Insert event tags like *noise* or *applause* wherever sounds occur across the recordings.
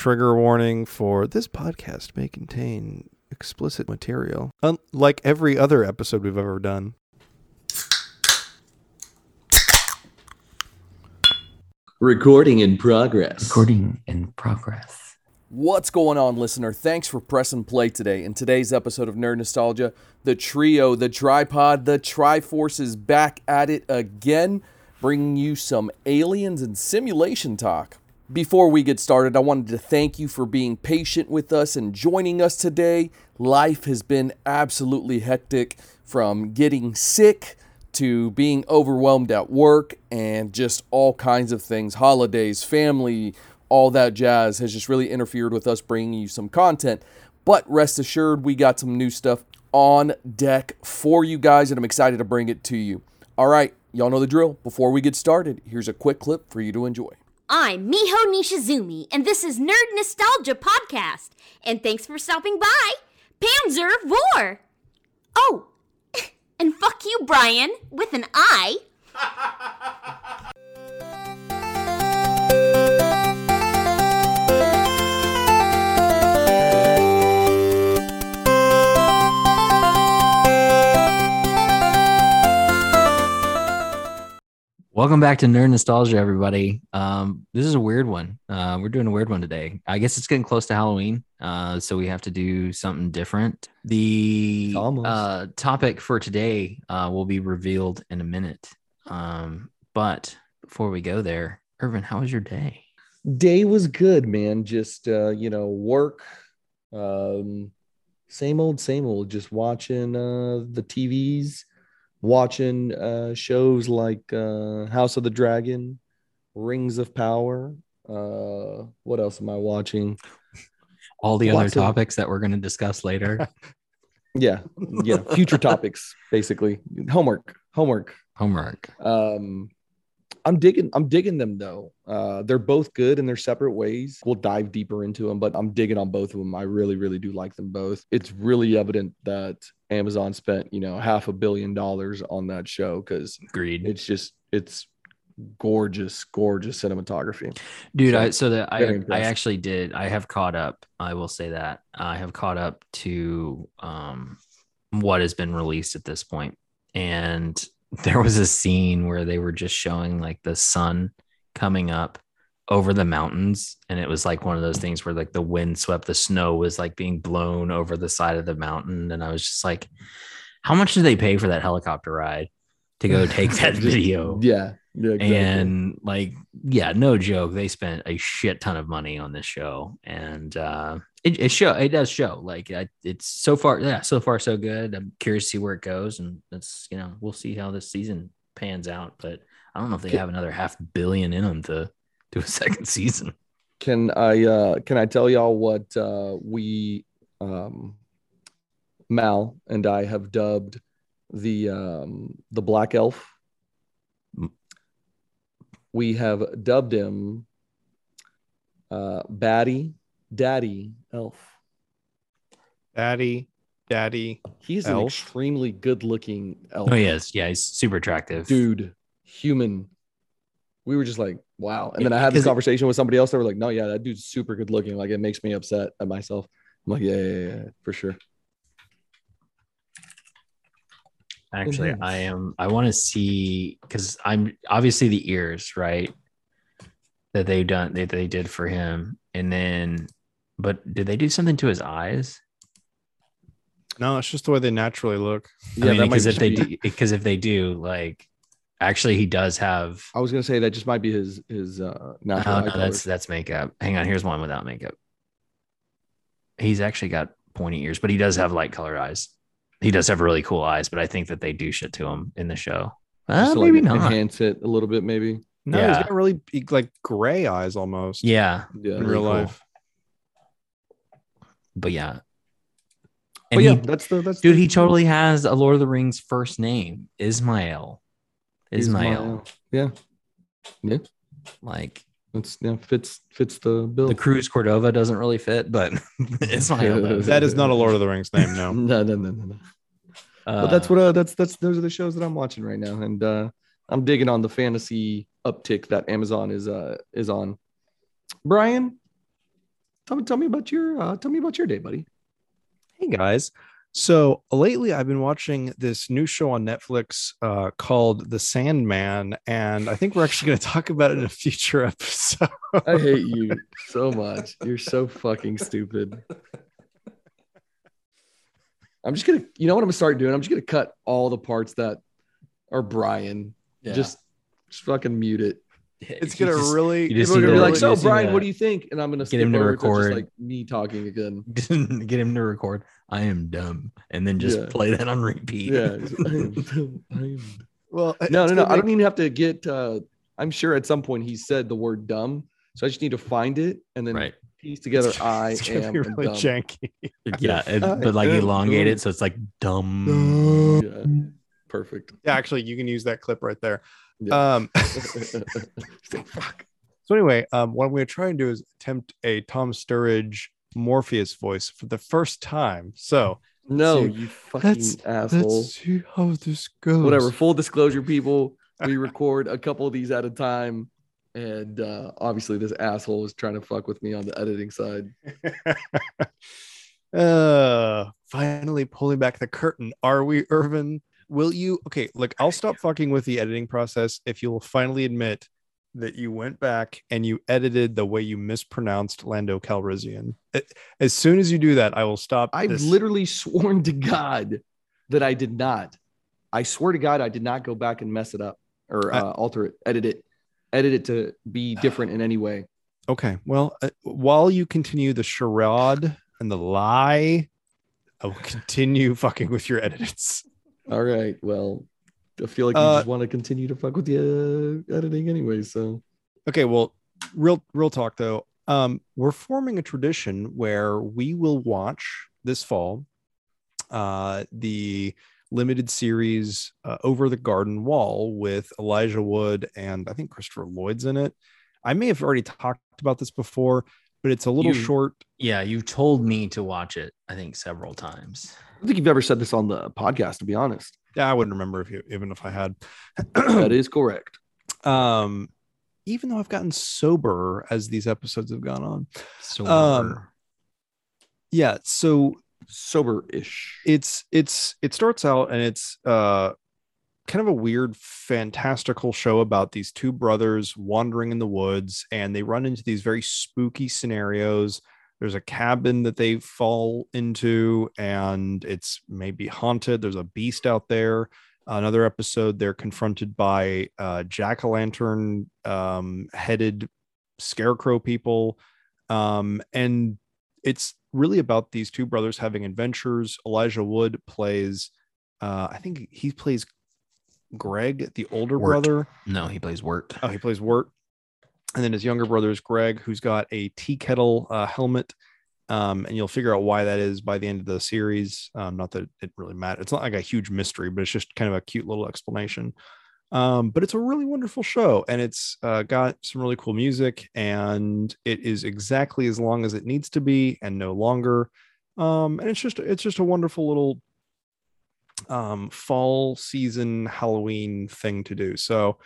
trigger warning for this podcast may contain explicit material, unlike every other episode we've ever done. Recording in progress. Recording in progress. What's going on, listener? Thanks for pressing play today. In today's episode of Nerd Nostalgia, the trio, the tripod, the Triforce is back at it again, bringing you some aliens and simulation talk. Before we get started, I wanted to thank you for being patient with us and joining us today. Life has been absolutely hectic from getting sick to being overwhelmed at work and just all kinds of things holidays, family, all that jazz has just really interfered with us bringing you some content. But rest assured, we got some new stuff on deck for you guys, and I'm excited to bring it to you. All right, y'all know the drill. Before we get started, here's a quick clip for you to enjoy. I'm Miho Nishizumi, and this is Nerd Nostalgia Podcast. And thanks for stopping by, Panzer Vor. Oh, *laughs* and fuck you, Brian, with an I. *laughs* Welcome back to Nerd Nostalgia, everybody. Um, this is a weird one. Uh, we're doing a weird one today. I guess it's getting close to Halloween, uh, so we have to do something different. The uh, topic for today uh, will be revealed in a minute. Um, but before we go there, Irvin, how was your day? Day was good, man. Just uh, you know, work. Um, same old, same old. Just watching uh the TVs, watching uh shows like uh House of the Dragon, Rings of Power. Uh, what else am I watching? All the other Lots of- topics that we're going to discuss later. *laughs* Yeah, yeah. Future *laughs* topics, basically. Homework, homework. Homework. Um, I'm digging. I'm digging them though. Uh, they're both good in their separate ways. We'll dive deeper into them, but I'm digging on both of them. I really, really do like them both. It's really evident that Amazon spent, you know, half a billion dollars on that show because Agreed. it's just it's gorgeous, gorgeous cinematography. dude So, i so that i i actually did i have caught up i will say that i have caught up to um what has been released at this point and *laughs* there was a scene where they were just showing like the sun coming up over the mountains and it was like one of those things where like the wind swept the snow was like being blown over the side of the mountain and i was just like how much did they pay for that helicopter ride to go *laughs* take that video Yeah, yeah, exactly. and like yeah no joke they spent a shit ton of money on this show and uh it, it show it does show like I, it's so far yeah so far so good i'm curious to see where it goes and that's you know we'll see how this season pans out but i don't know if they have another half billion in them to do a *laughs* second season can I uh can I tell y'all what uh we um Mal and I have dubbed the um the black elf? Mm. We have dubbed him uh Batty Daddy Elf. Daddy, daddy. He's an extremely good looking elf. oh yes yeah he's super attractive Dude, human. We were just like, wow. And then I had this conversation with somebody else. They were like, no, yeah, that dude's super good looking. Like, it makes me upset at myself. I'm like, yeah, yeah, yeah, yeah, for sure. Actually, is. I am. I want to see because I'm obviously the ears, right? That they done that they did for him, and then, but did they do something to his eyes? No, it's just the way they naturally look. I mean, because if just they do, because if they do, like, actually, he does have. I was gonna say that just might be his his uh natural Oh eye no, color. that's that's makeup. Hang on, here's one without makeup. He's actually got pointy ears, but he does have light colored eyes. He does have really cool eyes, but I think that they do shit to him in the show. Just Uh, to, like, maybe not. enhance it a little bit, maybe. No, Yeah. he's got really like gray eyes almost. Yeah, Yeah. in really real cool. life. but yeah. But yeah, he, that's the that's dude, the- he totally has a Lord of the Rings first name, Ismael. Ismael. Yeah. Yeah. Like That's yeah, fits fits the bill. the Cruz Cordova doesn't really fit, but *laughs* Ismael does. *laughs* That is not a Lord of the Rings name, no. *laughs* no, no, no, no, no. Uh, but that's what uh, that's that's those are the shows that I'm watching right now, and uh, I'm digging on the fantasy uptick that Amazon is uh is on. Brian, tell me, tell me about your, uh, tell me about your day, buddy. Hey guys. So lately I've been watching this new show on Netflix uh, called The Sandman, and I think we're actually going to talk about it in a future *laughs* episode. I hate you so much. You're so fucking stupid. I'm just gonna, you know what I'm gonna start doing? I'm just gonna cut all the parts that are Brian. Just, just fucking mute it. It's going to just- really. you just People are need gonna be to- like, "So, just Brian, what do you think?" And I'm gonna get him skip to over just record. like me talking again. *laughs* get him to record. I am dumb, and then just Yeah. play that on repeat. Yeah. *laughs* I am- I am- well, no, no, no. gonna I don't even have to get. uh I'm sure at some point he said the word "dumb," so I just need to find it and then Right. piece together. I it's am be really dumb. janky. *laughs* Yeah, it- but like am elongate it, so it's like dumb. Yeah. Perfect. Yeah, actually, you can use that clip right there. Yeah. Um, *laughs* *laughs* Fuck. so anyway, um, what I'm going to try and do is attempt a Tom Sturridge Morpheus voice for the first time. So No, see. you fucking Let's- asshole. let's see how this goes. Whatever. Full disclosure, people. We record a couple of these at a time, and uh, obviously this asshole is trying to fuck with me on the editing side. *laughs* uh, finally pulling back the curtain. Are we, Irvin? Will you? Okay, look, I'll stop *laughs* fucking with the editing process if you'll finally admit that you went back and you edited the way you mispronounced Lando Calrissian. As soon as you do that, I will stop. I've this. literally sworn to God that I did not. I swear to God, I did not go back and mess it up or I- uh, alter it, edit it, edit it to be *sighs* different in any way. Okay. Well, uh, while you continue the charade and the lie, I will continue fucking with your edits. All right. Well, I feel like you Uh, just want to continue to fuck with the uh, editing anyway. So Okay, well, real real talk though. Um, we're forming a tradition where we will watch this fall uh the limited series uh, over the garden wall with Elijah Wood and I think Christopher Lloyd's in it. I may have already talked about this before, but it's a little You- short. Yeah, you told me to watch it. I think several times. I don't think you've ever said this on the podcast, to be honest. Yeah, I wouldn't remember if you even if I had. that is correct. *clears throat* um even though I've gotten sober as these episodes have gone on. So Um, Yeah, so Sober ish. it's it's it starts out and it's uh kind of a weird fantastical show about these two brothers wandering in the woods and they run into these very spooky scenarios there's a cabin that they fall into and it's maybe haunted there's a beast out there another episode they're confronted by uh jack-o'-lantern um headed scarecrow people um and it's really about these two brothers having adventures. Elijah Wood plays, uh, I think he plays Greg, the older Wirt. brother. no, he plays Wirt. Oh, he plays Wirt. And then his younger brother is Greg, who's got a tea kettle uh, helmet. Um, and you'll figure out why that is by the end of the series. Um, not that it really matters. It's not like a huge mystery, but it's just kind of a cute little explanation. Um, but it's a really wonderful show, and it's uh, got some really cool music, and it is exactly as long as it needs to be, and no longer. Um, and it's just it's just a wonderful little um, fall season Halloween thing to do. So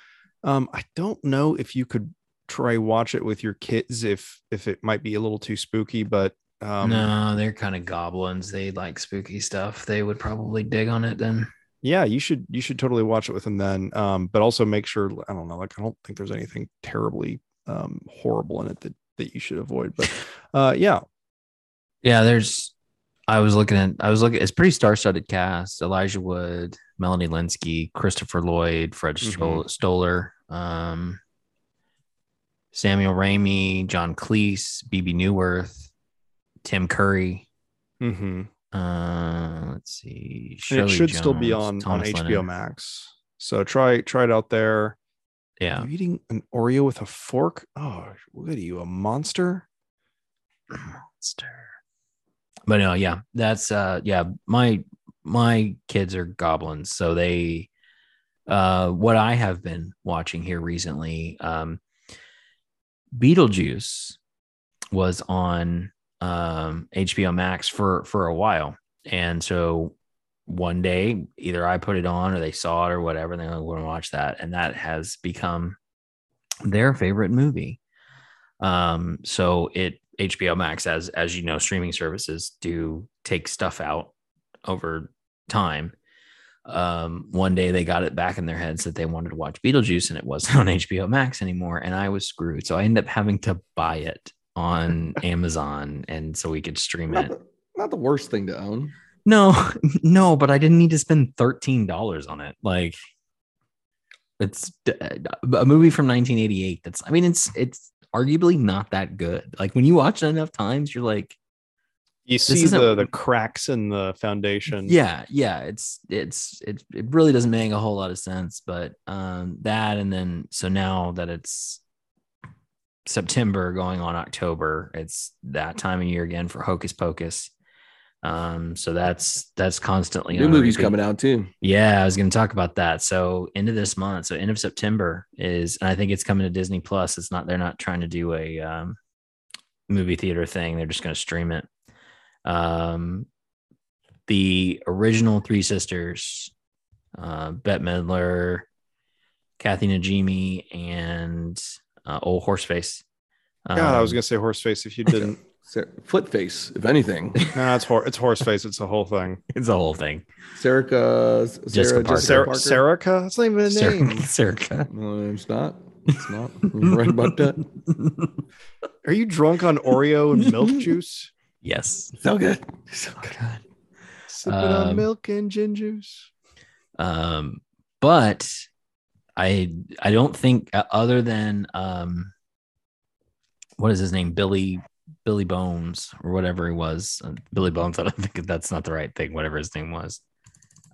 um, I don't know if you could try watch it with your kids if if it might be a little too spooky, but um, no, they're kind of goblins. They like spooky stuff. They would probably dig on it then. yeah you should you should totally watch it with them then um but also make sure i don't know like i don't think there's anything terribly um horrible in it that that you should avoid but *laughs* uh yeah Yeah, there's. I was looking at. I was looking. It's pretty star-studded cast: Elijah Wood, Melanie Lynskey, Christopher Lloyd, Fred Stol- Stoller, um, Samuel Ramey, John Cleese, Bebe Neuwirth, Tim Curry. mm-hmm. Uh, let's see. it Shirley should still be on Thomas on hbo Lennon. max so try try it out there Yeah, eating an oreo with a fork oh what are you a monster monster. But no, yeah, that's uh yeah, my my kids are goblins, so they uh what I have been watching here recently, um Beetlejuice was on um HBO Max for for a while. And so one day either I put it on or they saw it or whatever, and they're like, we're gonna watch that. And that has become their favorite movie. Um, so it HBO Max, as as you know, streaming services do take stuff out over time. Um, one day they got it back in their heads that they wanted to watch Beetlejuice and it wasn't *laughs* on HBO Max anymore, and I was screwed. So I ended up having to buy it on *laughs* Amazon, and so we could stream Not it. the, not the worst thing to own. No, *laughs* no, but I didn't need to spend thirteen dollars on it. Like, it's a movie from 1988. That's, I mean, it's it's arguably not that good. Like when you watch it enough times, you're like, You see isn't- the the cracks in the foundation. yeah, yeah. It's it's it it really doesn't make a whole lot of sense. But um, that and then so now that it's September going on October, it's that time of year again for Hocus Pocus. Um, so that's that's constantly New movies coming out too. Yeah, I was going to talk about that. So end of this month, so end of September is, and I think it's coming to Disney Plus. It's not, they're not trying to do a um, movie theater thing. They're just going to stream it. Um, the original Three Sisters, uh, Bette Midler, Kathy Najimy, and uh, Old Horseface. God, I was Um, gonna say horseface if you didn't. *laughs* Sa- Foot face, if anything. *laughs* no, it's hor- it's horseface. It's the whole thing. It's a whole thing. *laughs* Sarah, Jessica Sarah Parker. Sarah, Jessica Parker. Serica? That's not even a Sir- name. Serica. No, it's not. It's not. You're right about that. Are you drunk on Oreo and milk juice? Yes. So good. So good. Sipping on Um, milk and gin juice. um but i i don't think uh, other than um what is his name billy billy bones or whatever he was uh, billy bones *laughs* i don't think that's not the right thing whatever his name was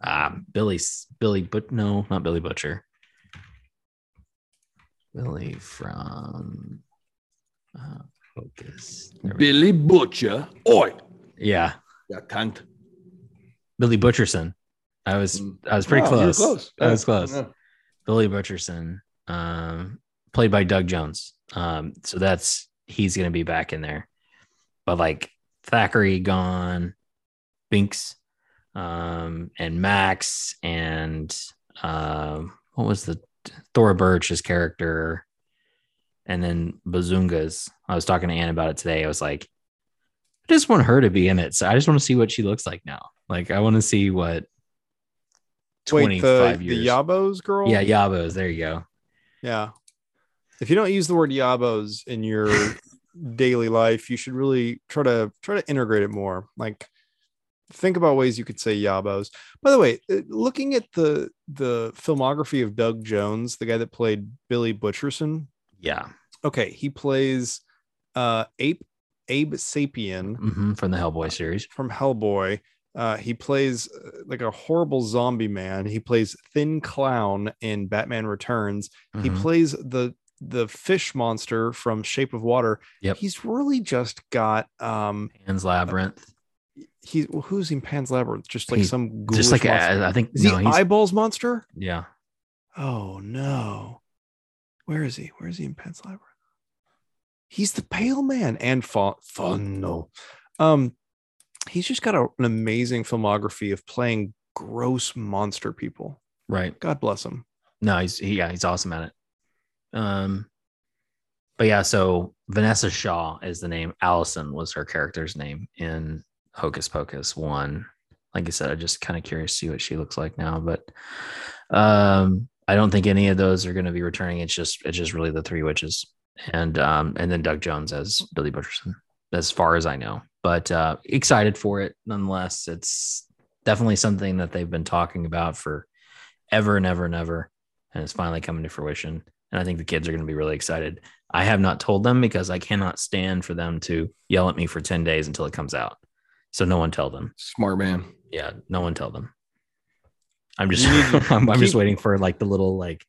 um billy billy but no not billy butcher billy from uh, focus Billy Butcher. Oi. yeah Yeah, cunt. billy butcherson i was i was pretty were close, close. i was close yeah. Billy Butcherson, um, played by Doug Jones. Um, so that's he's gonna be back in there. But like Thackeray gone, Binx, um, and Max, and um, what was the Thora Birch's character, and then Bazungas. I was talking to Ann about it today. I was like, I just want her to be in it. So I just want to see what she looks like now. Like I want to see what Wait, 25 the, years. the Yabos girl? yeah, Yabos. There you go. Yeah. If you don't use the word Yabos in your *laughs* daily life, you should really try to try to integrate it more. Like think about ways you could say Yabos. By the way, uh, looking at the the filmography of Doug Jones, the guy that played Billy Butcherson, Yeah. Okay, he plays uh Ape Abe Sapien hmm from the Hellboy series. from Hellboy. Uh, he plays uh, like a horrible zombie man. He plays Thin Clown in Batman Returns. He Mhm. plays the the fish monster from Shape of Water. Yep. He's really just got um Pan's Labyrinth. he well, who's in Pan's Labyrinth? Just like He's some Just like uh, I think is no, he eyeballs monster? yeah. Oh no. Where is he? Where is he in Pan's Labyrinth? He's the pale man and fun fun no. Um he's just got a- an amazing filmography of playing gross monster people. Right. God bless him. No, he's he, yeah, he's awesome at it. Um, but yeah, so Vinessa Shaw is the name. Allison was her character's name in Hocus Pocus one. Like I said, I'm just kind of curious to see what she looks like now, but um, I don't think any of those are going to be returning. It's just it's just really the three witches and um and then Doug Jones as Billy Butcherson, as far as I know. But uh, excited for it nonetheless. It's definitely something that they've been talking about for ever and ever and ever and it's finally coming to fruition. And I think the kids are going to be really excited. I have not told them because I cannot stand for them to yell at me for 10 days until it comes out. So no one tell them. Smart man. Yeah, no one tell them. I'm just You need to *laughs* I'm, I'm just waiting for like the little like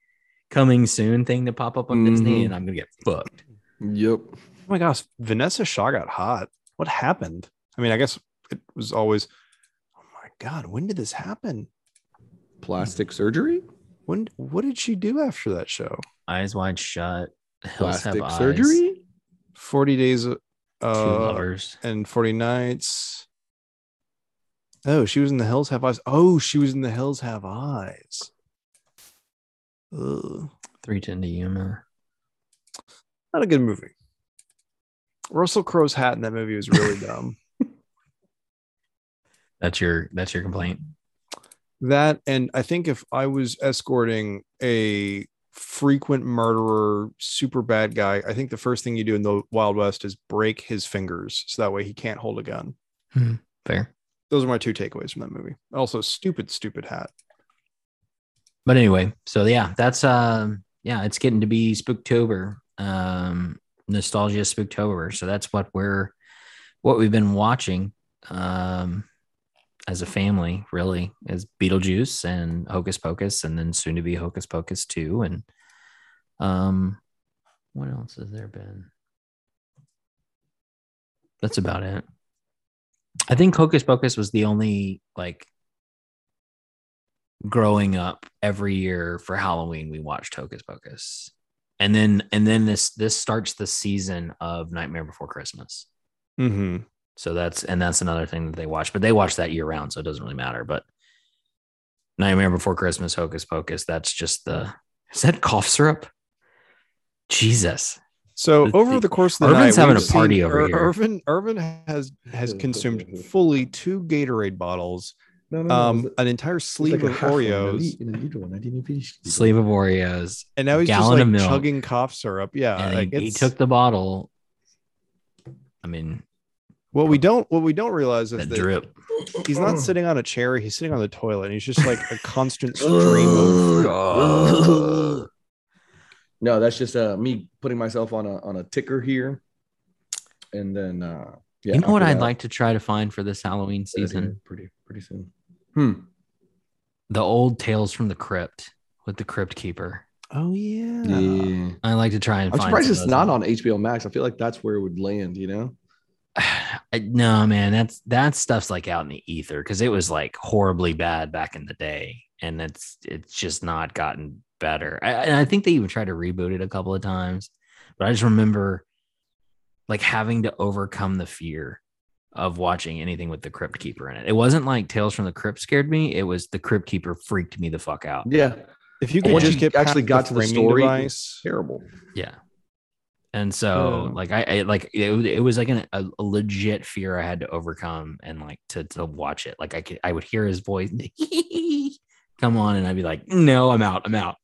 coming soon thing to pop up on Disney Mhm. and I'm going to get fucked. Yep. Oh my gosh, Vinessa Shaw got hot. What happened? I mean, I guess it was always oh my god, when did this happen? Plastic surgery. When what did she do after that show? Eyes wide shut. Hills have Plastic eyes. surgery. 40 days uh, Two lovers. and 40 nights. Oh, she was in the Hills Have Eyes. Oh, she was in the Hills Have Eyes. Ugh. Three ten to Yuma. Not a good movie. Russell Crowe's hat in that movie was really *laughs* dumb. That's your that's your complaint. that and I think if I was escorting a frequent murderer, super bad guy, I think the first thing you do in the Wild West is break his fingers so that way he can't hold a gun. Hmm, fair. Those are my two takeaways from that movie. Also, stupid, stupid hat. But anyway, so yeah, that's um yeah, it's getting to be Spooktober. Um nostalgia Spooktober. So that's what we're what we've been watching um as a family, really, is Beetlejuice and Hocus Pocus, and then soon to be Hocus Pocus 2. And um what else has there been? That's about it. I think Hocus Pocus was the only like growing up every year for Halloween we watched Hocus Pocus. And then and then this this starts the season of Nightmare Before Christmas. Mm-hmm. So that's and that's another thing that they watch, but they watch that year round, so it doesn't really matter. But Nightmare Before Christmas, Hocus Pocus, that's just the is that cough syrup? Jesus. So The- over the- course of the Irvin's night, having a party seen over Ir- here. Irvin Irvin has has consumed fully two Gatorade bottles, No, no, um, an entire sleeve of Oreos, Sleeve of Oreos. and now he's just like milk. chugging cough syrup. Yeah, and like he, he took the bottle. I mean, what we don't what we don't realize is that that drip. he's not sitting on a chair; he's sitting on the toilet, and he's just like a constant *laughs* stream of. *sighs* No, that's just uh me putting myself on a on a ticker here, and then uh yeah. you know what I'd that, like to try to find for this Halloween set it here season? pretty pretty soon. Hmm. The old Tales from the Crypt with the Crypt Keeper. Oh yeah. Yeah. I like to try and I'm find surprised it's not on HBO Max. I feel like that's where it would land. You know. *sighs* I- no, man, that's that stuff's like out in the ether because it was like horribly bad back in the day, and it's it's just not gotten better. I, and I think they even tried to reboot it a couple of times, but I just remember like having to overcome the fear of watching anything with the Crypt Keeper in it. It wasn't like Tales from the Crypt scared me; it was the Crypt Keeper freaked me the fuck out. Yeah. If you could Once just get actually past got to the framing story, device, Terrible. Yeah. And so, Yeah. like, I, I like it, it was like an, a, a legit fear I had to overcome and like to, to watch it. Like, I could, I would hear his voice *laughs* come on, and I'd be like, no, I'm out, I'm out.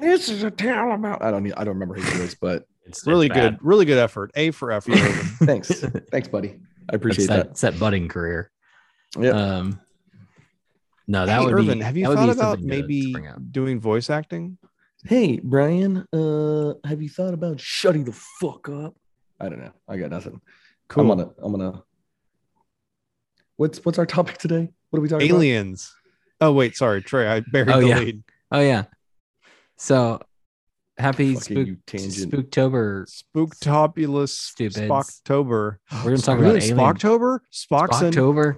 This is a tale I'm out. I don't. need- I don't remember his voice, but It's it's really bad. good, really good effort. A for effort. *laughs* Thanks, thanks, buddy. I appreciate that, that. it's that budding career. Yeah. Um, no, that Hey, would Irvin, be. have you thought be about something to- to maybe doing voice acting? Hey, Brian, uh, have you thought about shutting the fuck up? I don't know. I got nothing. Cool. I'm gonna, I'm gonna. What's what's our topic today? What are we talking about? Aliens. Oh wait, sorry, Trey. I buried Oh, the yeah. lead. Oh yeah. So happy Fucking spook, you tangent. Spooktober. Spooktopulous Stupids. Spocktober. We're gonna talk really? about alien. Spocktober? Spockson. Spocktober.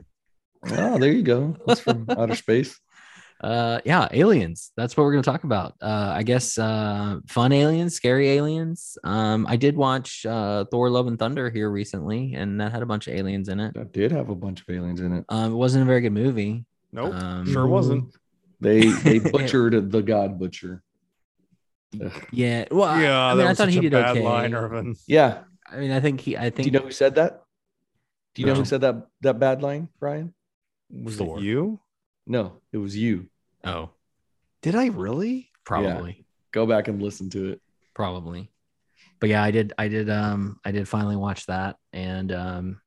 about? Oh, there you go. That's from *laughs* outer space. uh yeah aliens that's what we're gonna talk about uh i guess uh fun aliens scary aliens um i did watch uh thor love and thunder here recently and that had a bunch of aliens in it That did have a bunch of aliens in it. um it wasn't a very good movie Nope. um Sure wasn't. They they *laughs* butchered the God Butcher. Ugh. yeah well yeah, i, I that mean i thought he did okay line, Irvin. Yeah. i mean i think he i think. Do you know who said that? Do you know who said that that bad line, Brian? Was Thor. it you? No, it was you. oh Did I really? probably Go back and listen to it. probably but yeah i did i did um i did finally watch that and um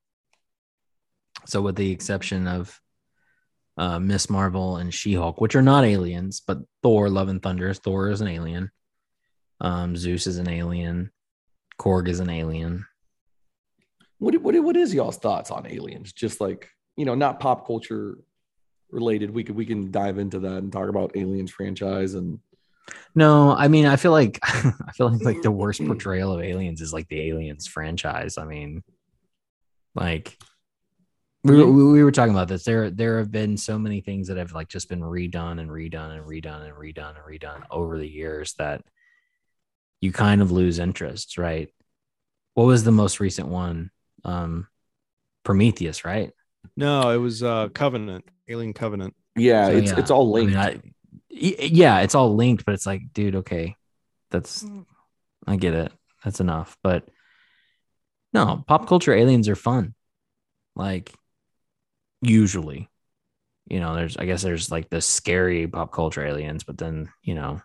so with the exception of uh miss marvel and she-hulk which are not aliens but thor love and thunder thor is an alien um zeus is an alien korg is an alien What what what is y'all's thoughts on aliens? Just like you know, not pop culture related. We could we can dive into that and talk about aliens franchise and no i mean i feel like *laughs* i feel like like the worst portrayal of aliens is like the aliens franchise i mean like we, we, we were talking about this there there have been so many things that have like just been redone and redone and redone and redone and redone over the years that you kind of lose interest right what was the most recent one um prometheus right No, it was uh Covenant, Alien Covenant. yeah, So, it's yeah, it's all I mean, linked. Yeah it's all linked but it's like dude okay that's i get it that's enough but No, pop culture aliens are fun. Like usually. You know, there's I guess there's like the scary pop culture aliens, but then, you know,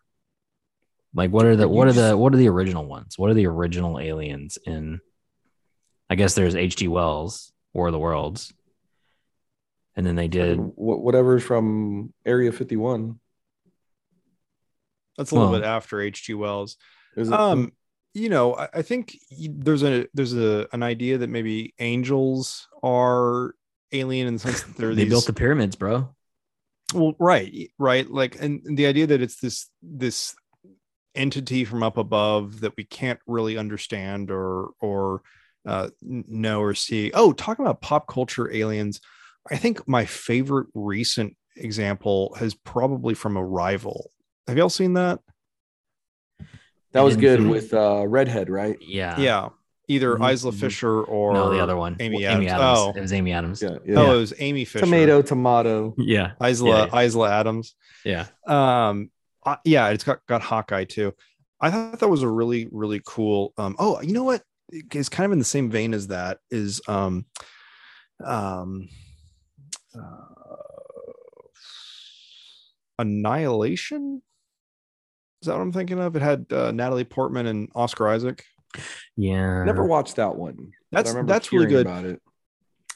like what are the what are the what are the original ones? What are the original aliens in I guess there's H.G. Wells, War of the Worlds. And then they did Wh- whatever's from Area 51. That's a little Well- bit after H.G. Wells. Is it? Um, you know, I, I think there's a there's a an idea that maybe angels are alien in the sense that they're *laughs* they these built the pyramids, bro. well right right like and, and the idea that it's this this entity from up above that we can't really understand or or uh, know or see oh talking about pop culture aliens i think my favorite recent example has probably from arrival have y'all seen that that was good with uh, Redhead, right? Yeah. yeah either Mhm, isla mhm. fisher or no, the other one. amy Well, adams, oh It was Amy Adams. Yeah. oh it was amy fisher Tomato, tomato. Yeah. isla Yeah, isla adams Yeah. um uh, yeah it's got got hawkeye too i thought that was a really really cool um oh you know what it's kind of in the same vein as that is um um uh, annihilation is that what i'm thinking of it had uh, natalie portman and oscar isaac Yeah. Never watched that one. That's- that's really good. About it.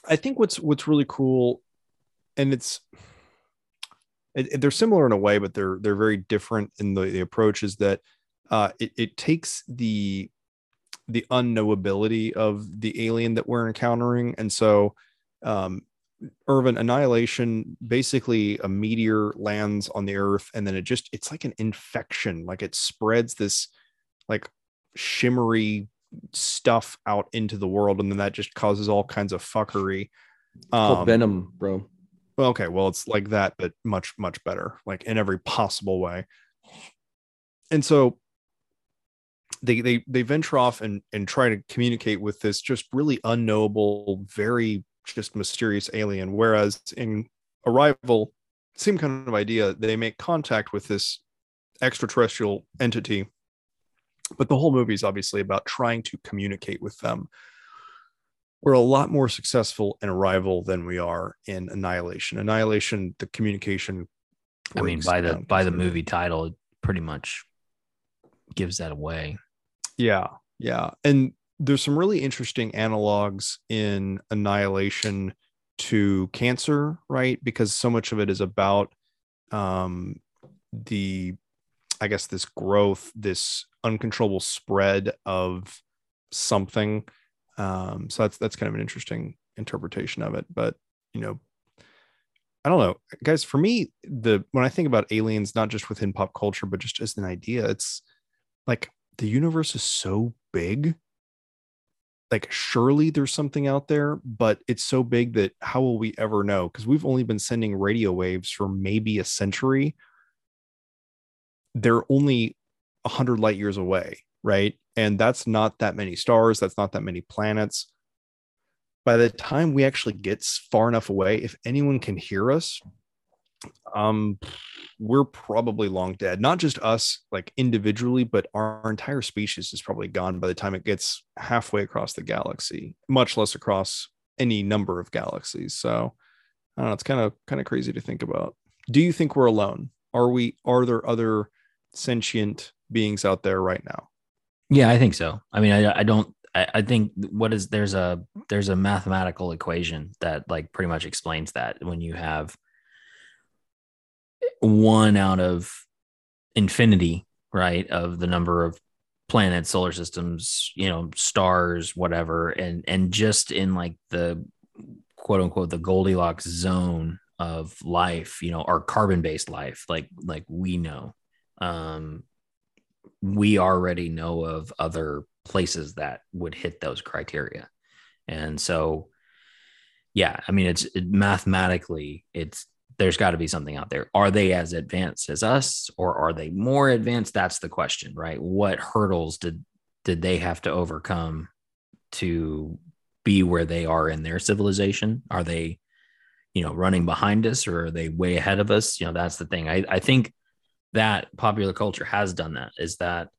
I think what's what's really cool, and it's it, they're similar in a way, but they're they're very different in the, the approach. Is that uh, it it takes the the unknowability of the alien that we're encountering, and so um, Irvin Annihilation basically a meteor lands on the Earth, and then it just it's like an infection, like it spreads this like shimmery stuff out into the world and then that just causes all kinds of fuckery um, Venom, bro. Well, okay well it's like that but much much better like in every possible way. And so they they they venture off and and try to communicate with this just really unknowable very just mysterious alien. Whereas in arrival same kind of idea. They make contact with this extraterrestrial entity but the whole movie is obviously about trying to communicate with them we're a lot more successful in arrival than we are in annihilation annihilation the communication I mean, by the by the movie title, it pretty much gives that away. Yeah, yeah. And there's some really interesting analogs in Annihilation to cancer, right? Because so much of it is about um the I guess this growth, this uncontrollable spread of something. Um, so that's that's kind of an interesting interpretation of it. But you know, I don't know, guys. For me, the when I think about aliens, not just within pop culture, but just as an idea, it's like the universe is so big like surely there's something out there but it's so big that how will we ever know because we've only been sending radio waves for maybe a century they're only 100 light years away right and that's not that many stars that's not that many planets. By the time we actually get far enough away if anyone can hear us um we're probably long dead. Not just us like individually but our entire species is probably gone by the time it gets halfway across the galaxy much less across any number of galaxies. So i don't know it's kind of kind of crazy to think about. Do you think we're alone? Are we are there other sentient beings out there right now Yeah, I think so. I mean, I, I don't. I, I think what is there's a there's a mathematical equation that like pretty much explains that when you have one out of infinity, right, of the number of planets, solar systems, you know, stars, whatever, and and just in like the quote unquote the Goldilocks zone of life, you know, or carbon based life, like like we know. Um, we already know of other places that would hit those criteria. And so, yeah, I mean, it's it, mathematically, it's there's got to be something out there. Are they as advanced as us or are they more advanced? That's the question, right? What hurdles did did they have to overcome to be where they are in their civilization? Are they, you know, running behind us or are they way ahead of us? You know, that's the thing. I, I think that popular culture has done that is that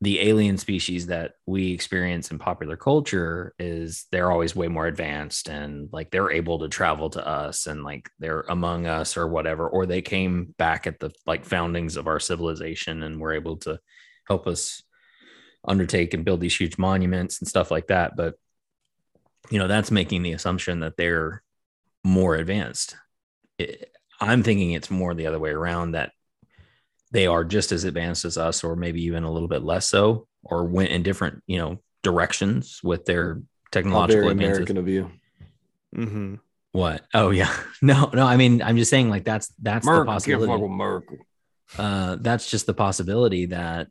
the alien species that we experience in popular culture is they're always way more advanced and like they're able to travel to us and like they're among us or whatever or they came back at the like foundings of our civilization and were able to help us undertake and build these huge monuments and stuff like that. But you know that's making the assumption that they're more advanced i'm thinking it's more the other way around that they are just as advanced as us or maybe even a little bit less so or went in different you know directions with their How technological very advances American of you. Mm-hmm. what oh yeah *laughs* no no i mean i'm just saying like that's that's the possibility America. uh that's just the possibility that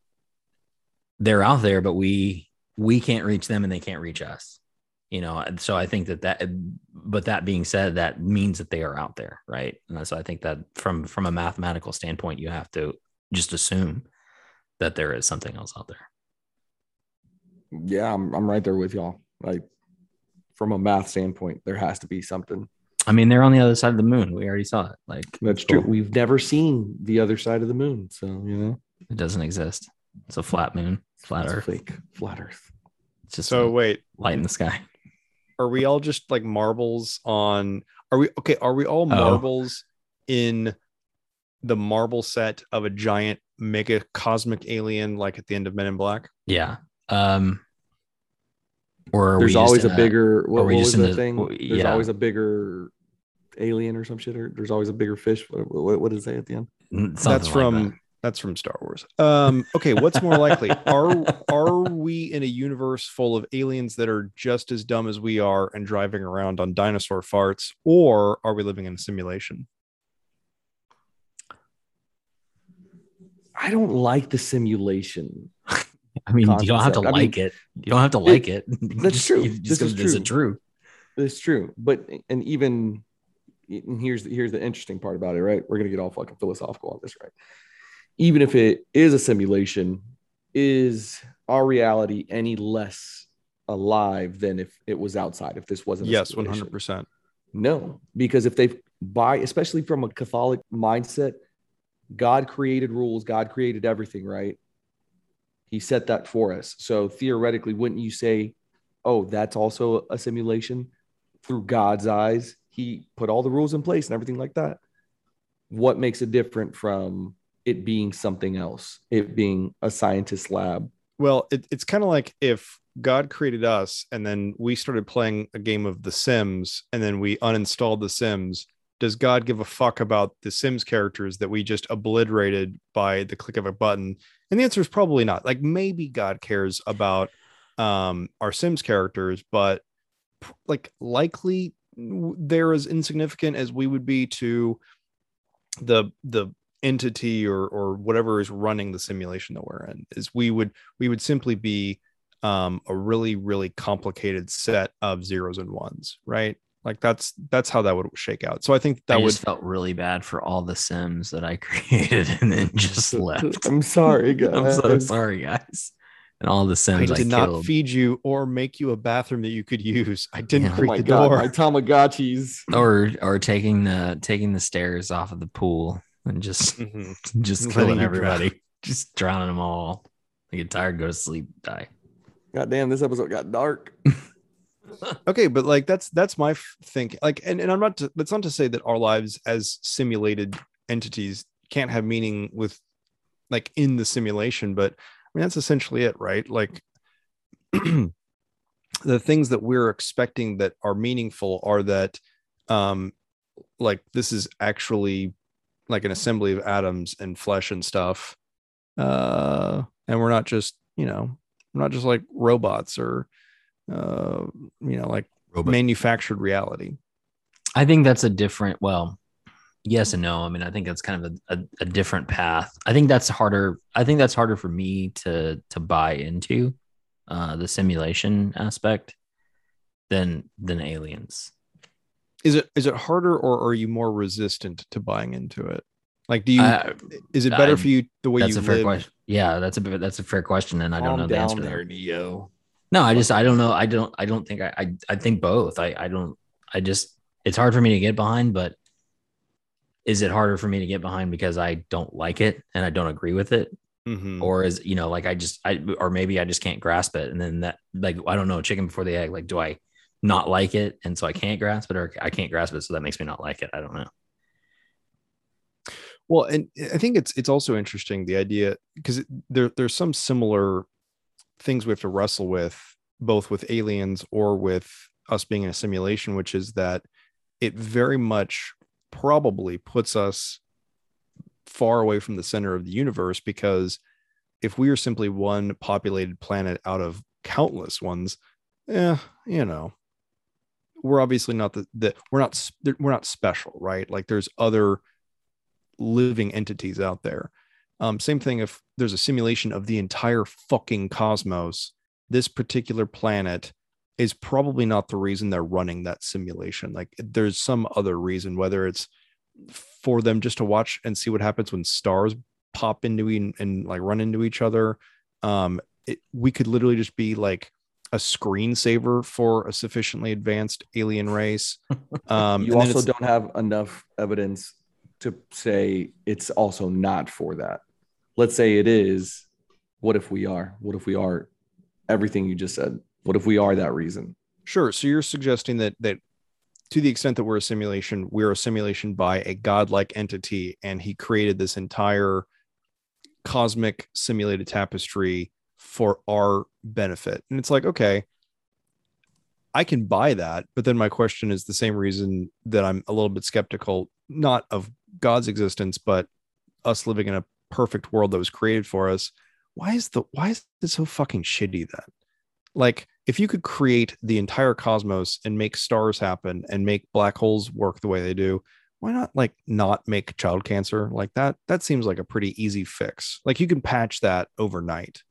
they're out there but we we can't reach them and they can't reach us you know so i think that that but that being said that means that they are out there right and so i think that from from a mathematical standpoint you have to just assume that there is something else out there Yeah, I'm, I'm right there with y'all. Like from a math standpoint, there has to be something. i mean they're on the other side of the moon we already saw it like That's true. We've never seen the other side of the moon. So, you know, it doesn't exist it's a flat moon flat it's earth fake, flat earth. it's just So wait, light in the sky are we all just like marbles on? Are we okay? Are we all marbles in the marble set of a giant mega cosmic alien, like at the end of Men in Black? yeah um or There's always in a bigger, what, what was the the- thing? w- There's always a bigger alien or some shit, or there's always a bigger fish. What, what, what does it say at the end? Something that's like from that. That's from Star Wars. Um, okay, what's more likely? Are are we in a universe full of aliens that are just as dumb as we are and driving around on dinosaur farts, or are we living in a simulation? I don't like the simulation. I mean, you don't have to concept. I mean, like it. You don't have to like it. You *laughs* that's just- true. you just This go, is Is true? It's true, but and even and here's here's the interesting part about it, right? We're gonna get all fucking philosophical on this, right? Even if it is a simulation, is our reality any less alive than if it was outside? If this wasn't Yes, hundred percent. No, because if they buy, especially from a Catholic mindset, God created rules, God created everything, right? He set that for us. So theoretically, wouldn't you say, oh, that's also a simulation through God's eyes? He put all the rules in place and everything like that. What makes it different from it being something else, it being a scientist lab? Well, it, it's kind of like if God created us and then we started playing a game of The Sims and then we uninstalled The Sims. Does God give a fuck about the Sims characters that we just obliterated by the click of a button? And the answer is probably not. Like maybe God cares about um, our Sims characters, but like likely they're as insignificant as we would be to the the entity or or whatever is running the simulation that we're in is we would we would simply be um a really really complicated set of zeros and ones right like that's that's how that would shake out so i think that I would just felt really bad for all the Sims that I *laughs* created and then just *laughs* left. I'm sorry, guys. *laughs* I'm so sorry, guys. And all the Sims I, did not killed. feed you or make you a bathroom that you could use i didn't Yeah. Oh create my the god, door my Tamagotchis. or or taking the taking the stairs off of the pool and just *laughs* Mhm. just killing you everybody, just drowning them all. They get tired, go to sleep, die. God damn, this episode got dark. *laughs* okay but like that's that's my f- think like and, and i'm not to, that's not to say that our lives as simulated entities can't have meaning with like in the simulation but i mean that's essentially it right like *clears throat* the things that we're expecting that are meaningful are that um like this is actually like an assembly of atoms and flesh and stuff uh and we're not just you know we're not just like robots or uh you know like manufactured reality I think that's a different, well, yes and no. I mean, I think that's kind of a, a, a different path. I think that's harder. I think that's harder for me to to buy into uh, the simulation aspect than than aliens. Is it is it harder or are you more resistant to buying into it like do you Uh, is it better I- for you the way that's you a fair live question. Yeah, that's a bit- that's a fair question, and I don't know the answer down to that. Neo. No, I just I don't know. I don't I don't think I I, I think both. I I don't I just it's hard for me to get behind, but is it harder for me to get behind because I don't like it and I don't agree with it? Mhm. or is you know like i just i or maybe i just can't grasp it and then that like i don't know chicken before the egg like do i not like it and so i mm-hmm. can't grasp it or i can't grasp it so that makes me not like it. I don't know. Well, and I think it's it's also interesting the idea because there there's some similar things we have to wrestle with both with aliens or with us being in a simulation, which is that it very much probably puts us far away from the center of the universe because if we are simply one populated planet out of countless ones, yeah, you know, we're obviously not the, the we're not we're not special, right? Like there's other living entities out there. Um, same thing if there's a simulation of the entire fucking cosmos, this particular planet is probably not the reason they're running that simulation. Like there's some other reason, whether it's for them just to watch and see what happens when stars pop into e- and like run into each other. Um, it, we could literally just be like a screensaver for a sufficiently advanced alien race. *laughs* Um, you also don't have enough evidence to say it's also not for that. Let's say it is. What if we are? What if we are everything you just said? What if we are that reason? Sure. So you're suggesting that that to the extent that we're a simulation, we're a simulation by a godlike entity, and he created this entire cosmic simulated tapestry for our benefit. And it's like, okay, I can buy that, but then my question is the same reason that I'm a little bit skeptical, not of God's existence, but us living in a perfect world that was created for us. Why is the why is it so fucking shitty then? like if you could create the entire cosmos and make stars happen and make black holes work the way they do why not like not make child cancer like that that seems like a pretty easy fix like you can patch that overnight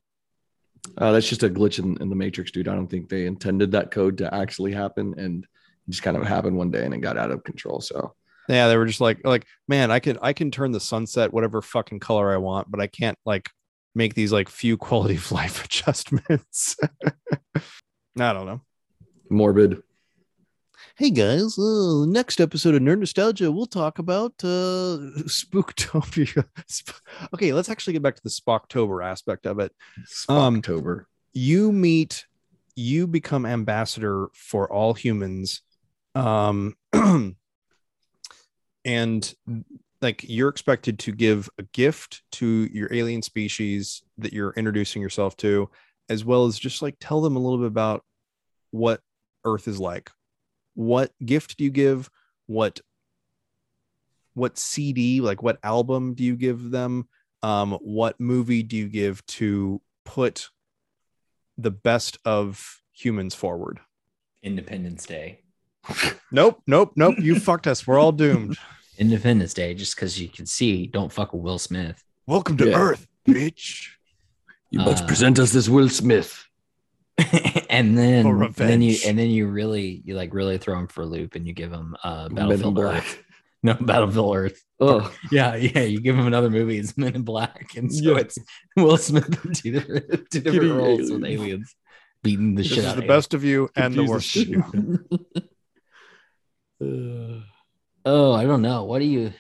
Uh, that's just a glitch in, in the matrix, dude. I don't think they intended that code to actually happen, and it just kind of happened one day and it got out of control. So yeah they were just like like man i can i can turn the sunset whatever fucking color i want but i can't like make these like few quality of life *laughs* adjustments *laughs* i don't know morbid. Hey guys, uh, next episode of Nerd Nostalgia, we'll talk about uh, *laughs* Spooktopia. Okay, let's actually get back to the Spocktober aspect of it. Um, You meet, you become ambassador for all humans, um, *clears throat* and like you're expected to give a gift to your alien species that you're introducing yourself to, as well as just like tell them a little bit about what Earth is like what gift do you give? What what cd like what album do you give them? Um what movie do you give to put the best of humans forward? Independence day. Nope nope nope. You fucked us. We're all doomed. *laughs* Independence day just because you can see don't fuck with will smith. Welcome to Yeah. earth bitch. You must Uh, present us this Will Smith. *laughs* and then and then you and then you really you like really throw him for a loop and you give him uh battlefield Black. earth. *laughs* No battlefield earth. Oh, *laughs* yeah yeah you give him another movie it's men in black and so Yeah. it's will smith two different two different roles with aliens. beating the this shit out the best of you and the worst of you. oh i don't know. What do you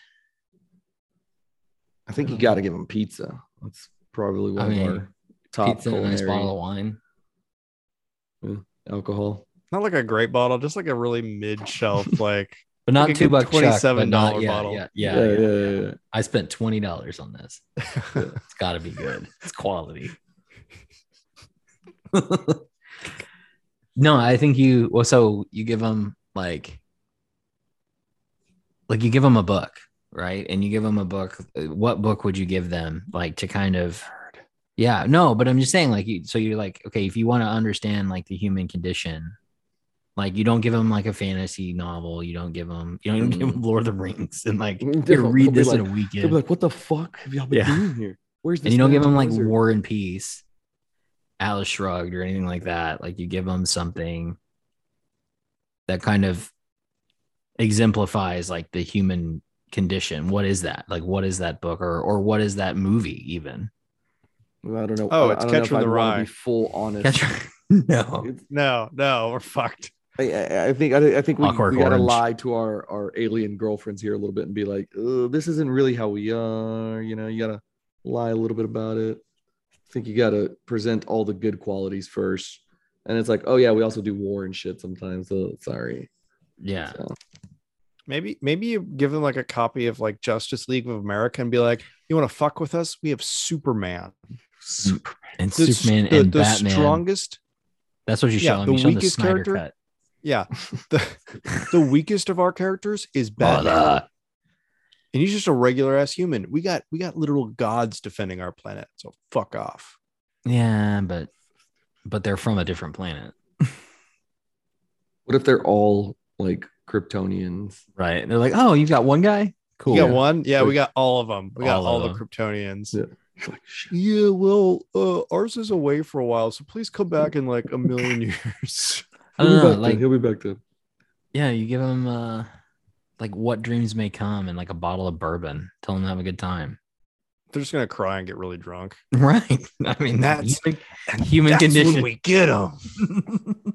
I think you got to give him pizza. That's probably one I mean, of our top pizza and a nice bottle of wine alcohol. not like a great bottle just like a really mid-shelf *laughs* like but not Like a two good buck $27 bottle. yeah, Yeah, yeah, yeah, yeah, yeah. yeah. I spent twenty dollars on this. *laughs* It's got to be good. It's quality. no, I think you. Well, so you give them like, like you give them a book, right? And you give them a book. Uh, what book would you give them, like to kind of? Yeah, no, but I'm just saying, like, you, so you're like, okay, if you want to understand like the human condition, like you don't give them like a fantasy novel, you don't give them, you don't give mm. them Lord of the Rings, and like mm, you read this like- in a They'll weekend be like, "What the fuck have y'all been Yeah. doing here? Where's this?" and you don't give them like wizard?" War and Peace, Atlas Shrugged, or anything like that. Like you give them something that kind of exemplifies like the human condition. What is that? Like, what is that book, or or what is that movie even? Well, I don't know. Oh, it's I Catcher in the I'd wanna Rye. Be full honest. Catcher- *laughs* no, It's- no no we're fucked I, I, I think I, I think we, Clockwork we gotta Orange. lie to our our alien girlfriends here a little bit and be like, "Uh, this isn't really how we are. You know, you gotta lie a little bit about it. I think you got to present all the good qualities first. And it's like, oh yeah, we also do war and shit sometimes. So sorry. Yeah. So, Maybe maybe you give them like a copy of like Justice League of America and be like, you want to fuck with us? We have Superman. Mm. And The, Superman the, and the Batman. strongest. That's what you yeah, show the You show the weakest Snyder character- cut. Yeah. *laughs* The the weakest of our characters is Batman. Batman. and he's just a regular ass human. We got we got literal gods defending our planet. So fuck off. Yeah, but but they're from a different planet, what if they're all like Kryptonians? right? They're like, oh, you've got one guy. Cool. You got one? Yeah, we got all of them. We got All all, the them. Kryptonians. Yeah. You're like. Yeah, well, uh, ours is away for a while, so please come back in like a million *laughs* years. I He'll don't be know, back then. like He'll be back then. yeah, you give them uh like what dreams may come and like a bottle of bourbon. Tell them to have a good time. They're just gonna cry and get really drunk. *laughs* Right. I mean, That's- human, human That's condition. when we get them. *laughs*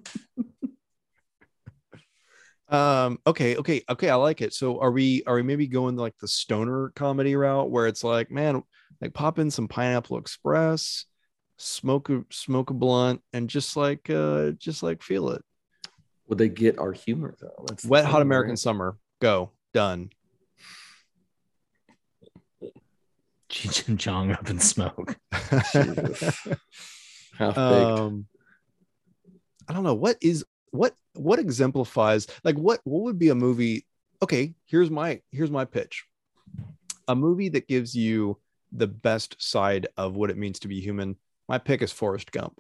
Um. Okay. Okay. Okay. I like it. So, are we? Are we maybe going like the stoner comedy route, where it's like, man, like pop in some Pineapple Express, smoke a smoke a blunt, and just like, uh, just like feel it. Would they get our humor though? That's Wet Hot American right? Summer. Go. Done. Cheech and Chong up in smoke. *laughs* Jesus. Half baked. um i don't know what is what what exemplifies like what what would be a movie okay here's my here's my pitch a movie that gives you the best side of what it means to be human my pick is forrest gump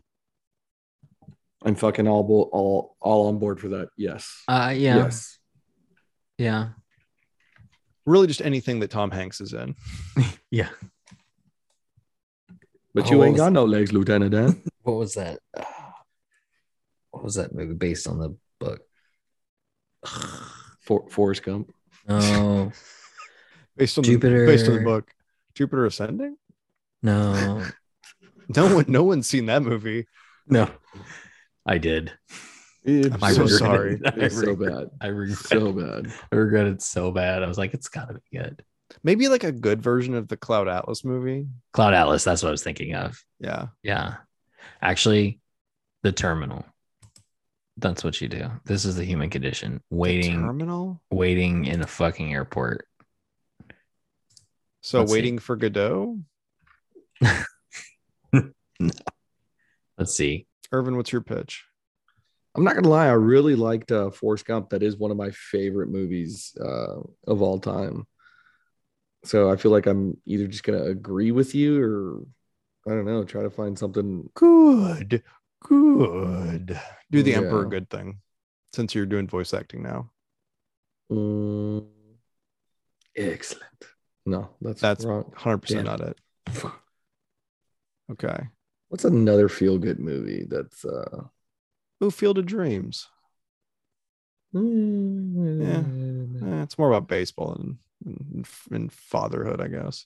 I'm fucking all bo- all all on board for that. Yes. Uh yeah. Yes. Yeah. really just anything that tom hanks is in *laughs* Yeah. But Oh, you ain't was- got no legs, Lieutenant Dan. *laughs* What was that? *sighs* What was that movie based on the book? *sighs* For, Forrest Gump. No, *laughs* based on Jupiter. the based on the book jupiter ascending no, *laughs* no one no one's seen that movie no. I did. I'm I so sorry it. *laughs* I It's so regret- bad. I regret. So bad. I regret it so bad. I was like, it's gotta be good. maybe like a good version of the cloud atlas movie Cloud Atlas. That's what I was thinking of. yeah Yeah, actually, the terminal. That's what you do. This is the human condition. The Waiting, terminal waiting in a fucking airport. So Let's see. waiting for godot *laughs* Let's see. irvin what's your pitch I'm not gonna lie, I really liked uh, Forrest Gump. That is one of my favorite movies uh, of all time. So I feel like I'm either just gonna agree with you or I don't know, try to find something. Good. Good. Do the emperor Yeah. good thing since you're doing voice acting now. Mm, excellent. No, that's That's wrong. 100% Damn. not it. *laughs* Okay. What's another feel good movie that's uh Ooh, Field of Dreams. yeah. Eh, it's more about baseball and, and, and fatherhood, I guess.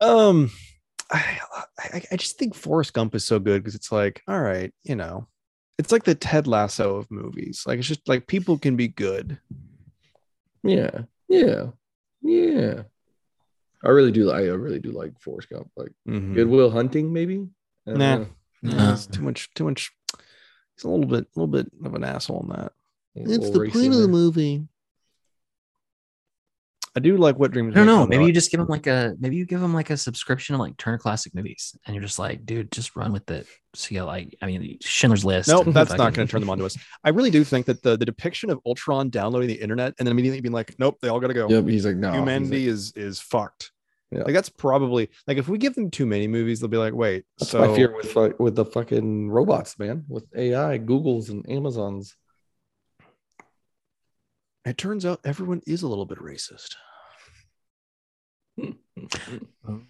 Um, I, I, I just think Forrest Gump is so good because it's like, all right, you know, it's like the Ted Lasso of movies. Like, it's just like people can be good. yeah, yeah, yeah. I really do. I really do like Forrest Gump. Like Mhm. Goodwill Hunting, maybe. I Nah. know. Yeah, it's too much, too much. He's a little bit, a little bit of an asshole in that. A little point of the movie. I do like what dreams. I don't know. Maybe though. you just give them like a maybe you give them like a subscription to like Turner Classic Movies, and you're just like, dude, just run with it. So you like, I mean, Schindler's List. Nope, and that's not going to turn them on to us. I really do think that the, the depiction of Ultron downloading the internet and then immediately being like, nope, they all got to go. Yep. He's like, no. he's Humanity like, is is fucked. Yeah. Like that's probably like if we give them too many movies, they'll be like, wait. that's so my fear with with the fucking robots, man. With AI, Googles, and Amazons. It turns out everyone is a little bit racist. *laughs* Oh,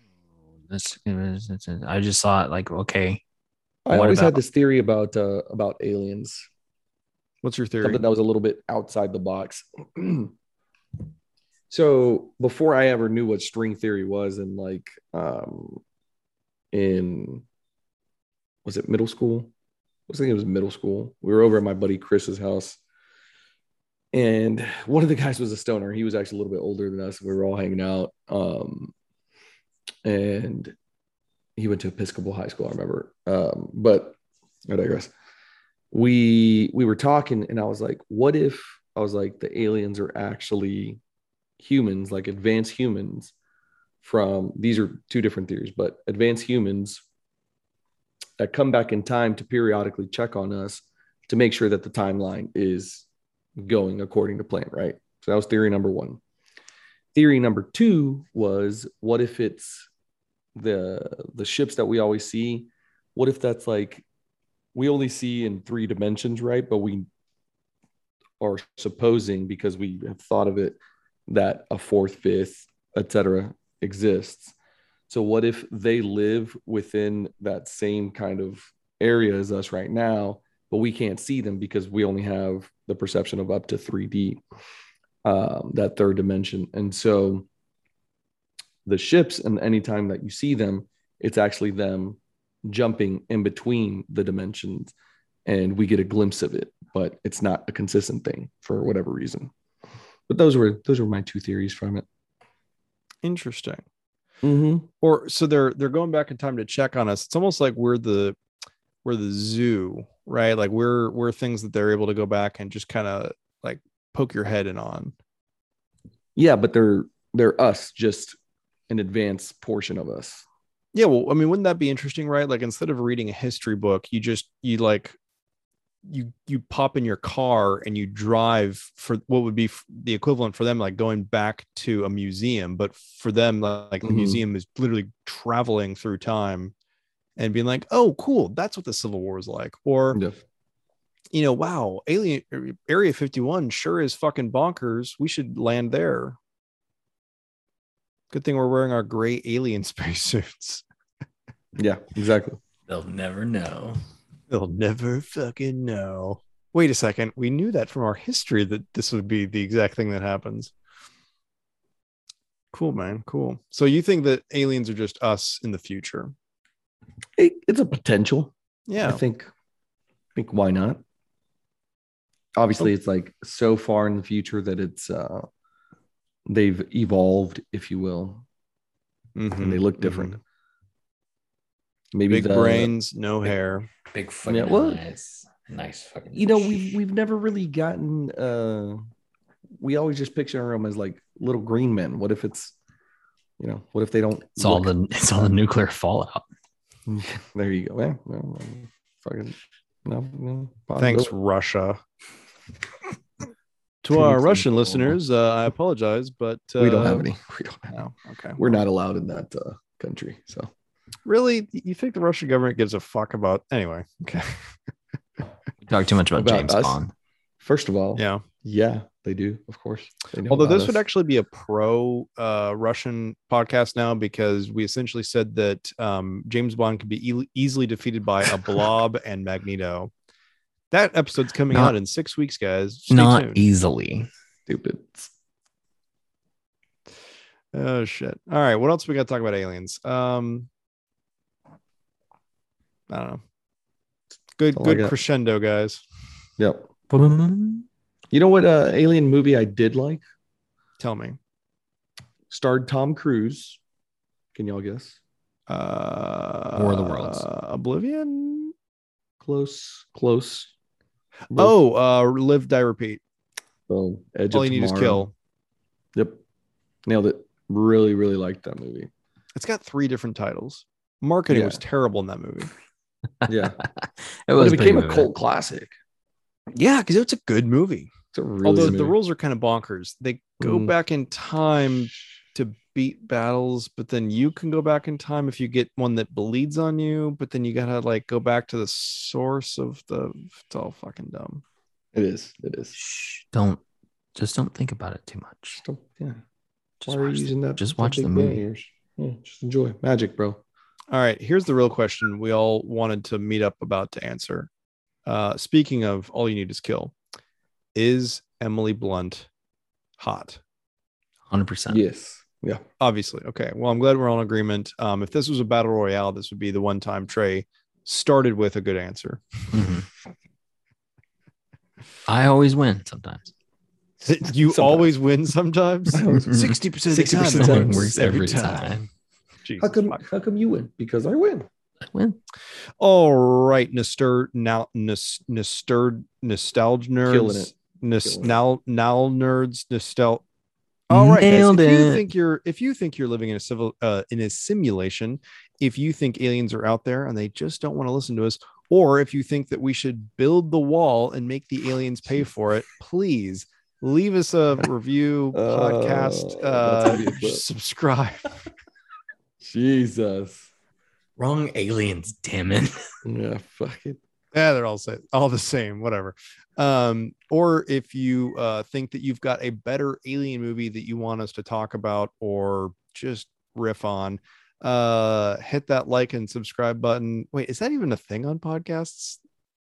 I just saw it like, okay, I always about- had this theory about uh, about aliens. What's your theory? something that was a little bit outside the box. *clears throat* so before I ever knew what string theory was, and like um, in was it middle school? I was thinking it was middle school. We were over at my buddy Chris's house, and one of the guys was a stoner. He was actually a little bit older than us. We were all hanging out, um, and he went to Episcopal High School. I remember, um, but I digress. We we were talking, and I was like, "What if I was like the aliens are actually humans, like advanced humans from these are two different theories, but advanced humans that come back in time to periodically check on us to make sure that the timeline is going according to plan, right? So that was theory number one. Theory number two was what if it's the the ships that we always see? What if that's like we only see in three dimensions, right? But we are supposing because we have thought of it that a fourth, fifth, etc. exists. So what if they live within that same kind of area as us right now, but we can't see them because we only have the perception of up to 3D, um, that third dimension. And so the ships, and anytime that you see them, it's actually them jumping in between the dimensions and we get a glimpse of it, but it's not a consistent thing for whatever reason. But those were those were my two theories from it. Interesting. Mm-hmm. Or so they're they're going back in time to check on us. It's almost like we're the we're the zoo, right? Like we're we're things that they're able to go back and just kind of like poke your head in on. Yeah, but they're they're us, just an advanced portion of us. Yeah, well, I mean, wouldn't that be interesting, right? Like instead of reading a history book, you just you like you you pop in your car and you drive for what would be the equivalent for them like going back to a museum but for them like the Mhm. museum is literally traveling through time and being like oh cool that's what the civil war is like or Yeah. you know wow alien area 51 sure is fucking bonkers we should land there good thing we're wearing our gray alien *laughs* spacesuits Yeah, exactly. They'll never know. They'll never fucking know. Wait a second. We knew that from our history that this would be the exact thing that happens. Cool, man. Cool. So you think that aliens are just us in the future? It, it's a potential. Yeah, I think I think why not? Obviously, it's like so far in the future that it's uh they've evolved, if you will, Mhm, and they look different. mhm. Maybe Big the, brains, no hair. Big fucking Yeah, well, eyes. Nice fucking. You know, *laughs* we've we've never really gotten uh we always just picture them as like little green men. What if it's you know, what if they don't It's all the it's all the nuclear fallout. *laughs* there you go. Yeah, well, fucking no, no Thanks. Russia. *laughs* to our Russian Nicole. listeners, uh, I apologize, but uh, we don't have any. We don't have No, okay. we're not allowed in that uh, country. So really. You think the Russian government gives a fuck about? Anyway, okay. We *laughs* talk too much about, About James us? Bond. first of all, Yeah. yeah, they do, of course. Although about this would actually be a pro uh, Russian podcast now because we essentially said that um, James Bond could be e- easily defeated by a blob and Magneto. That episode's coming Not- out in six weeks, guys. Stay Not tuned. easily. stupid. Oh shit! All right, what else we got to talk about aliens? Um, I don't know. Good, That's good crescendo, guys. Yep. You know what uh, alien movie I did like? Tell me. Starred Tom Cruise. Can y'all guess? Uh, War of the Worlds. Oblivion. Close, close. Oh, uh, live, die, repeat. Boom. Edge All of you need is kill. Yep. Nailed it. Really, really liked that movie. It's got three different titles. Marketing Yeah. was terrible in that movie. Yeah. *laughs* it was it became a pretty cult classic. Yeah, because it's a good movie. It's a really Although the rules are kind of bonkers. They go Mhm. back in time to beat battles, but then you can go back in time if you get one that bleeds on you, but then you gotta like go back to the source of the it's all fucking dumb. It is. It is. Shh, don't just don't think about it too much. Just don't, yeah. Just Why are you watch, the- using that? just watch the movie. Yeah, just enjoy magic, bro. All right, here's the real question we all wanted to meet up about to answer. Uh speaking of all you need is kill, is Emily Blunt hot? 100%. Yes. Yeah. obviously okay well i'm glad we're on agreement um if this was a battle royale this would be the one time trey started with a good answer Mhm. I always win sometimes. *laughs* you Sometimes. always win sometimes *laughs* 60% of the 60% time of the time. works Works every time. Jesus, How come? fuck. How come you win? Because I win. I Win. All right, nostur now nostur nostalgia nerds. Killing it. Nos, Killing now now nerds nostal. All right, guys, if you think you're if you think you're living in a civil uh, in a simulation, if you think aliens are out there and they just don't want to listen to us, or if you think that we should build the wall and make the aliens pay *laughs* for it, please leave us a review, *laughs* podcast, uh, that's gonna be a clip. subscribe. *laughs* Jesus. Wrong aliens, damn it. Yeah. Fuck it. Yeah, they're all say, all the same, whatever. Um, or if you uh, think that you've got a better alien movie that you want us to talk about or just riff on, uh, hit that like and subscribe button. Wait, is that even a thing on podcasts?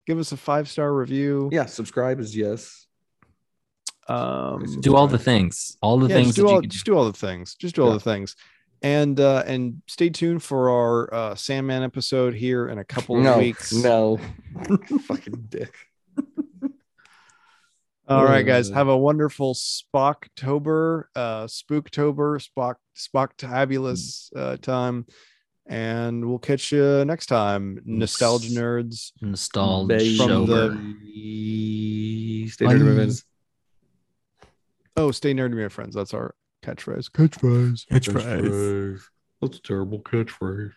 Give us a five star review. Yeah. Subscribe is yes. Um, Do all the things. All the yeah, things just that do you all, could just do all the things. Just do all Yeah. the things. And uh, and stay tuned for our uh, Sandman episode here in a couple of no. weeks. No. *laughs* Fucking dick. *laughs* All right, guys. Uh, Have a wonderful Spocktober, uh, Spooktober, Spock, Spocktabulous uh, time, and we'll catch you next time. Nostalgia nerds. Nostalgia From the- Stay there, my friends. Oh, stay nerdy, my friends. That's our catchphrase. Catchphrase. Catchphrase. That's a terrible catchphrase.